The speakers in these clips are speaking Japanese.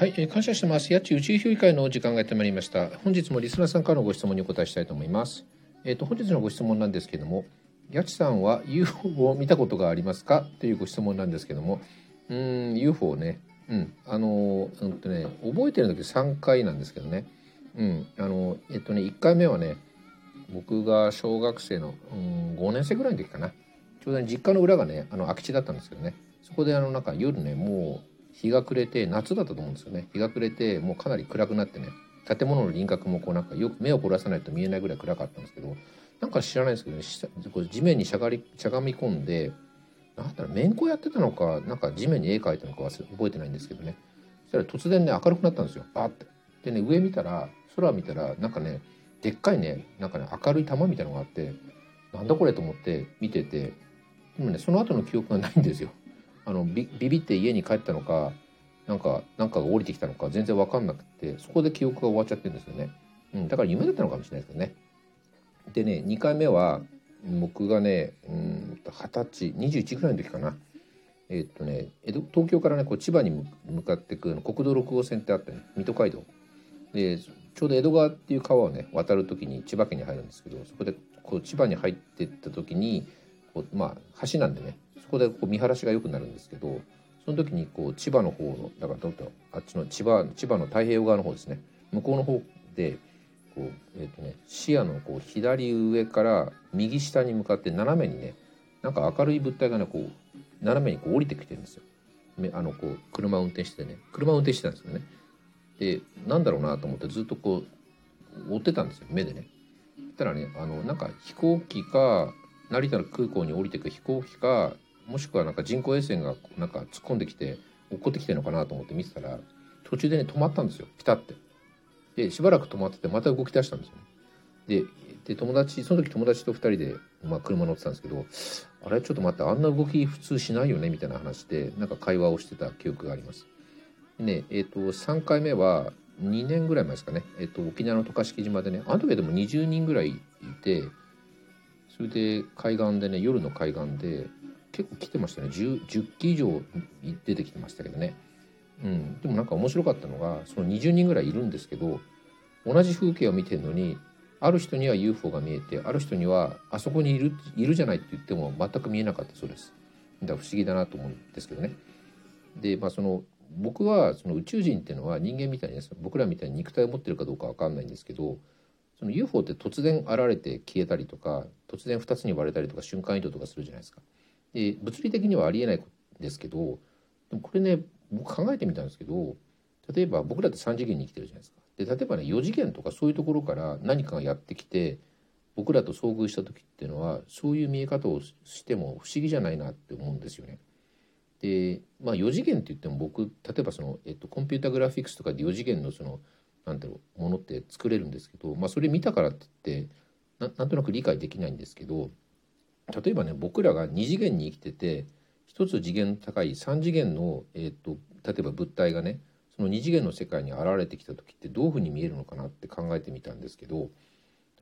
はい、えー感謝してます。やっち宇宙評議会の時間がやってまいりました。本日もリスナーさんからのご質問にお答えしたいと思います。えっ、と本日のご質問なんですけども、やっちさんは UFO を見たことがありますか？というご質問なんですけども、うん UFO ね、うん、あのうんとね覚えてるんだけど3回なんですけどね、うん、あのえっ、とね1回目はね、僕が小学生の、うん、5年生ぐらいの時かな。ちょうどね実家の裏がねあの空き地だったんですけどね、そこであのなんか夜ねもう日が暮れて夏だったと思うんですよね。日が暮れてもうかなり暗くなってね建物の輪郭もこうなんかよく目を凝らさないと見えないぐらい暗かったんですけどなんか知らないですけどね地面にしゃがりしゃがみ込んでなんだろう面子やってたのかなんか地面に絵描いたのか覚えてないんですけどね。そしたら突然ね明るくなったんですよ。バーって。でね上見たら空見たらなんかねでっかいねなんかね明るい玉みたいなのがあってなんだこれと思って見ててでもねその後の記憶がないんですよ。あのビビって家に帰ったのかなんかなんかが降りてきたのか全然分かんなくてそこで記憶が終わっちゃってるんですよね、うん、だから夢だったのかもしれないですけどね。でね2回目は僕がねうんと二十歳21ぐらいの時かな。えっとね東京からねこう千葉に向かってくの国道6号線ってあってね水戸街道。でちょうど江戸川っていう川をね渡る時に千葉県に入るんですけどそこでこう千葉に入ってった時にこうまあ橋なんでねこでこう見晴らしが良くなるんですけどその時にこう千葉の方のだからどっとあっちの千葉千葉の太平洋側の方ですね向こうの方でこう、えーとね、視野のこう左上から右下に向かって斜めにねなんか明るい物体がねこう斜めにこう降りてきてるんですよ。あのこう車を運転してね車を運転してたんですよね。でなんだろうなと思ってずっとこう追ってたんですよ目でね。そしたらねあのなんか飛行機か成田の空港に降りてく飛行機かもしくはなんか人工衛星がなんか突っ込んできて落っこってきてるのかなと思って見てたら途中でね止まったんですよピタって。でしばらく止まっててまた動き出したんですよね。でで友達その時友達と2人で、まあ、車乗ってたんですけどあれ？ちょっと待ってあんな動き普通しないよね？みたいな話でなんか会話をしてた記憶があります。でねえっ、と3回目は2年ぐらい前ですかね、えっと沖縄の渡嘉敷島でねあの時はでも20人ぐらいいてそれで海岸でね夜の海岸で結構来てましたね。10, 10機以上出てきてましたけどね、うん、でもなんか面白かったのがその20人ぐらいいるんですけど同じ風景を見てるのにある人には UFO が見えてある人にはあそこにいるいるじゃないって言っても全く見えなかったそうです。だから不思議だなと思うんですけどね。でまあその僕はその宇宙人っていうのは人間みたいにね僕らみたいに肉体を持ってるかどうかわかんないんですけどその UFO って突然現れて消えたりとか突然2つに割れたりとか瞬間移動とかするじゃないですか。で物理的にはありえないですけどでもこれね僕考えてみたんですけど例えば僕らって3次元に生きてるじゃないですか。で例えばね4次元とかそういうところから何かがやってきて僕らと遭遇した時っていうのはそういう見え方をしても不思議じゃないなって思うんですよね。でまあ4次元って言っても僕例えばその、えっと、コンピュータグラフィックスとかで4次元のそのなんだろうものって作れるんですけど、まあ、それ見たからって言ってななんとなく理解できないんですけど例えばね僕らが2次元に生きてて一つ次元高い3次元の、えっと、例えば物体がねその2次元の世界に現れてきた時ってどういうふうに見えるのかなって考えてみたんですけど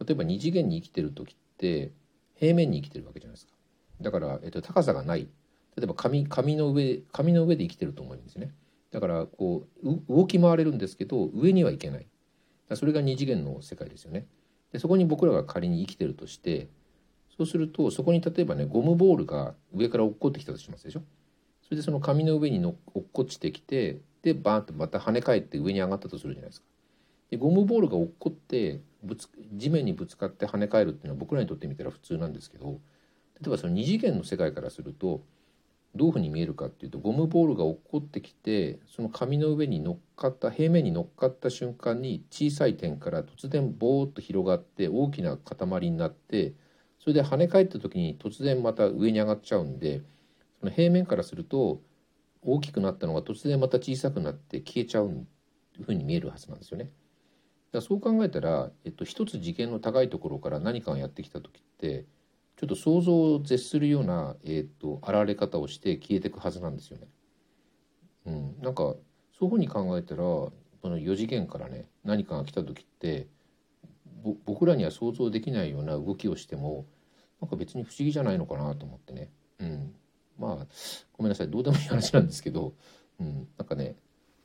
例えば2次元に生きてる時って平面に生きてるわけじゃないですか。だから、えっと、高さがない。例えば紙紙の上紙の上で生きてると思うんですね。だからこうう動き回れるんですけど上には行けない。それが二次元の世界ですよね。でそこに僕らが仮に生きてるとしてそうするとそこに例えばねゴムボールが上から落っこってきたとしますでしょ？それでその紙の上にの落っこちてきてでバーンとまた跳ね返って上に上がったとするじゃないですか。でゴムボールが落っこってぶつ地面にぶつかって跳ね返るっていうのは僕らにとってみたら普通なんですけど例えばその二次元の世界からするとどういうふうに見えるかっていうとゴムボールが落っこってきてその紙の上に乗っかった平面に乗っかった瞬間に小さい点から突然ボーッと広がって大きな塊になってそれで跳ね返った時に突然また上に上がっちゃうんでその平面からすると大きくなったのが突然また小さくなって消えちゃうふうに見えるはずなんですよね。だからそう考えたら、えっと、一つ次元の高いところから何かがやってきた時ってちょっと想像を絶するような、えー、と現れ方をして消えていくはずなんですよね。うん、なんかそういうふうに考えたらこの4次元からね何かが来た時ってぼ僕らには想像できないような動きをしてもなんか別に不思議じゃないのかなと思ってね、うん、まあごめんなさい。どうでもいい話なんですけど、うん、なんかね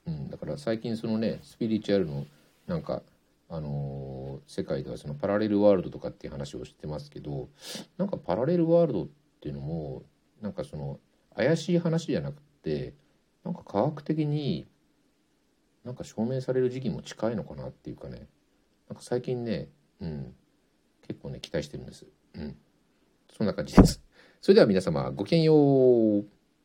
うん、だから最近そのねスピリチュアルのなんかあのー世界ではそのパラレルワールドとかっていう話をしてますけどなんかパラレルワールドっていうのもなんかその怪しい話じゃなくてなんか科学的になんか証明される時期も近いのかなっていうかね。なんか最近ね、うん、結構ね期待してるんです。うん、そんな感じです。それでは皆様ごきげんよう。